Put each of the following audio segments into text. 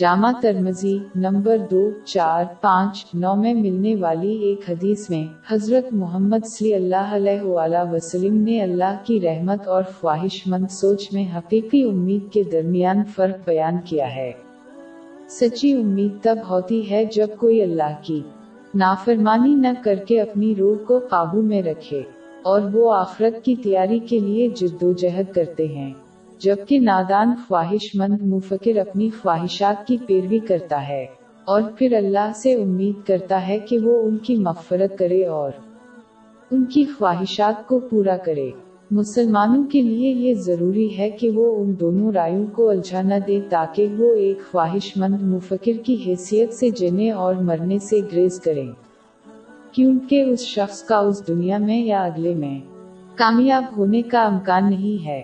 جامع ترمزی number دو، چار، پانچ، نو میں ملنے والی ایک حدیث میں حضرت محمد صلی اللہ علیہ وآلہ وسلم نے اللہ کی رحمت اور خواہش مند سوچ میں حقیقی امید کے درمیان فرق بیان کیا ہے۔ سچی امید تب ہوتی ہے جب کوئی اللہ کی نافرمانی نہ کر کے اپنی روح کو قابو میں رکھے اور وہ آخرت کی تیاری کے لیے جد و جہد کرتے ہیں۔ جبکہ نادان خواہش مند مفکر اپنی خواہشات کی پیروی کرتا ہے، اور پھر اللہ سے امید کرتا ہے کہ وہ ان کی مغفرت کرے اور ان کی خواہشات کو پورا کرے۔ مسلمانوں کے لیے یہ ضروری ہے کہ وہ ان دونوں رائوں کو الجھا نہ دے تاکہ وہ ایک خواہش مند مفکر کی حیثیت سے جنے اور مرنے سے گریز کریں۔ کیونکہ اس شخص کا اس دنیا میں یا اگلے میں کامیاب ہونے کا امکان نہیں ہے۔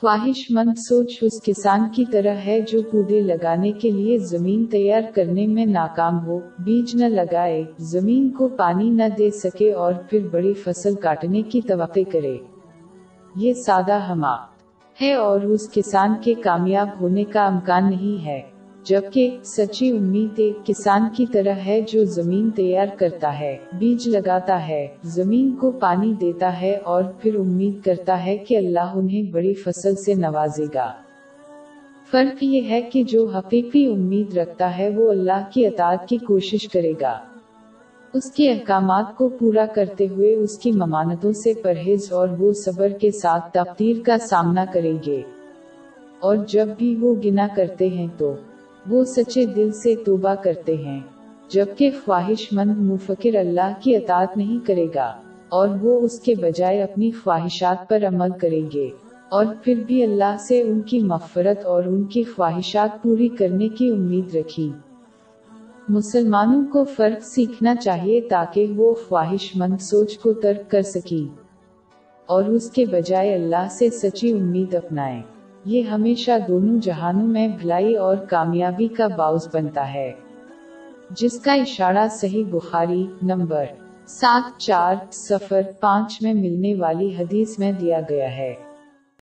خواہش مند سوچ اس کسان کی طرح ہے جو پودے لگانے کے لیے زمین تیار کرنے میں ناکام ہو، بیج نہ لگائے، زمین کو پانی نہ دے سکے اور پھر بڑی فصل کاٹنے کی توقع کرے۔ یہ سادہ ہما ہے اور اس کسان کے کامیاب ہونے کا امکان نہیں ہے۔ جبکہ سچی امید ایک کسان کی طرح ہے جو زمین تیار کرتا ہے، بیج لگاتا ہے، زمین کو پانی دیتا ہے اور پھر امید کرتا ہے کہ اللہ انہیں بڑی فصل سے نوازے گا۔ فرق یہ ہے کہ جو حقیقی امید رکھتا ہے وہ اللہ کی اطاعت کی کوشش کرے گا۔ اس کے احکامات کو پورا کرتے ہوئے اس کی ممانتوں سے پرہیز اور وہ صبر کے ساتھ تقدیر کا سامنا کریں گے۔ اور جب بھی وہ گنا کرتے ہیں تو وہ سچے دل سے توبہ کرتے ہیں، جبکہ خواہش مند مفکر اللہ کی اطاعت نہیں کرے گا، اور وہ اس کے بجائے اپنی خواہشات پر عمل کریں گے، اور پھر بھی اللہ سے ان کی مغفرت اور ان کی خواہشات پوری کرنے کی امید رکھی۔ مسلمانوں کو فرق سیکھنا چاہیے تاکہ وہ خواہش مند سوچ کو ترک کر سکی اور اس کے بجائے اللہ سے سچی امید اپنائیں۔ یہ ہمیشہ دونوں جہانوں میں بھلائی اور کامیابی کا باعث بنتا ہے۔ جس کا اشارہ صحیح بخاری نمبر سات چار سفر پانچ میں ملنے والی حدیث میں دیا گیا ہے۔